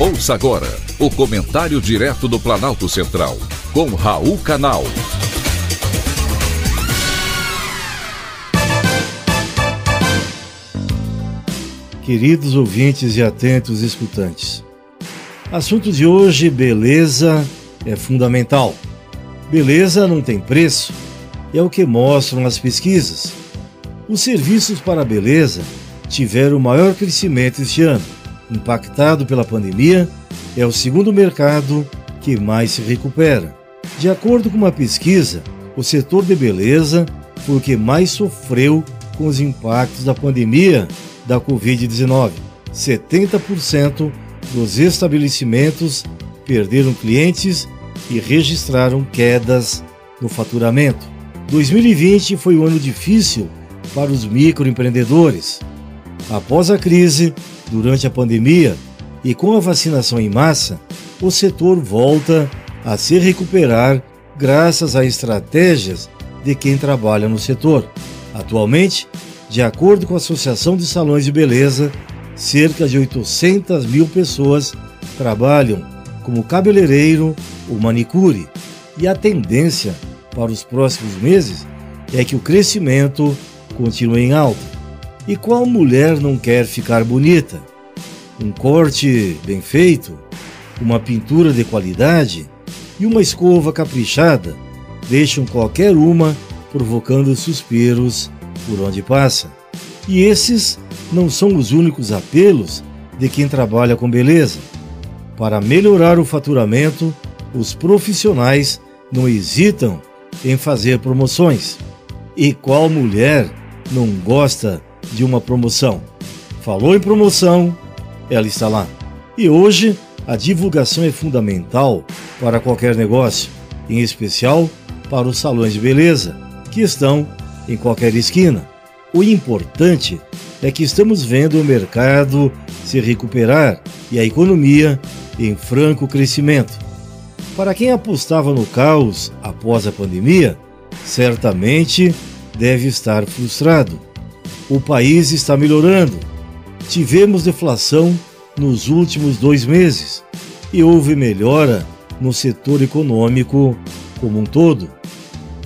Ouça agora o comentário direto do Planalto Central, com Raul Canal. Queridos ouvintes e atentos escutantes, assunto de hoje: beleza é fundamental. Beleza não tem preço, é o que mostram as pesquisas. Os serviços para beleza tiveram maior crescimento este ano impactado pela pandemia, é o segundo mercado que mais se recupera. De acordo com uma pesquisa, o setor de beleza foi o que mais sofreu com os impactos da pandemia da Covid-19. 70% dos estabelecimentos perderam clientes e registraram quedas no faturamento. 2020 foi um ano difícil para os microempreendedores. Após a crise, durante a pandemia e com a vacinação em massa, o setor volta a se recuperar graças a estratégias de quem trabalha no setor. Atualmente, de acordo com a Associação de Salões de Beleza, cerca de 800 mil pessoas trabalham como cabeleireiro ou manicure, e a tendência para os próximos meses é que o crescimento continue em alta. E qual mulher não quer ficar bonita? Um corte bem feito, uma pintura de qualidade e uma escova caprichada deixam qualquer uma provocando suspiros por onde passa. E esses não são os únicos apelos de quem trabalha com beleza. Para melhorar o faturamento, os profissionais não hesitam em fazer promoções. E qual mulher não gosta de uma promoção. Falou em promoção, ela está lá. E hoje, a divulgação é fundamental para qualquer negócio, em especial para os salões de beleza, que estão em qualquer esquina. O importante é que estamos vendo o mercado se recuperar e a economia em franco crescimento. Para quem apostava no caos após a pandemia, certamente deve estar frustrado o país está melhorando. Tivemos deflação nos últimos dois meses e houve melhora no setor econômico como um todo.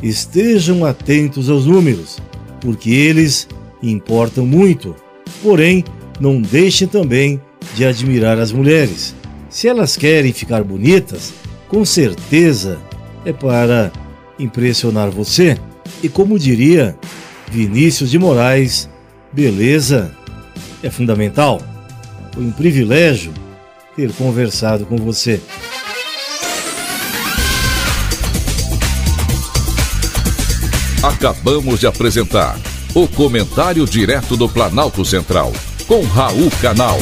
Estejam atentos aos números, porque eles importam muito. Porém, não deixem também de admirar as mulheres. Se elas querem ficar bonitas, com certeza é para impressionar você. E como diria Vinícius de Moraes, beleza é fundamental. Foi um privilégio ter conversado com você. Acabamos de apresentar o Comentário Direto do Planalto Central, com Raul Canal.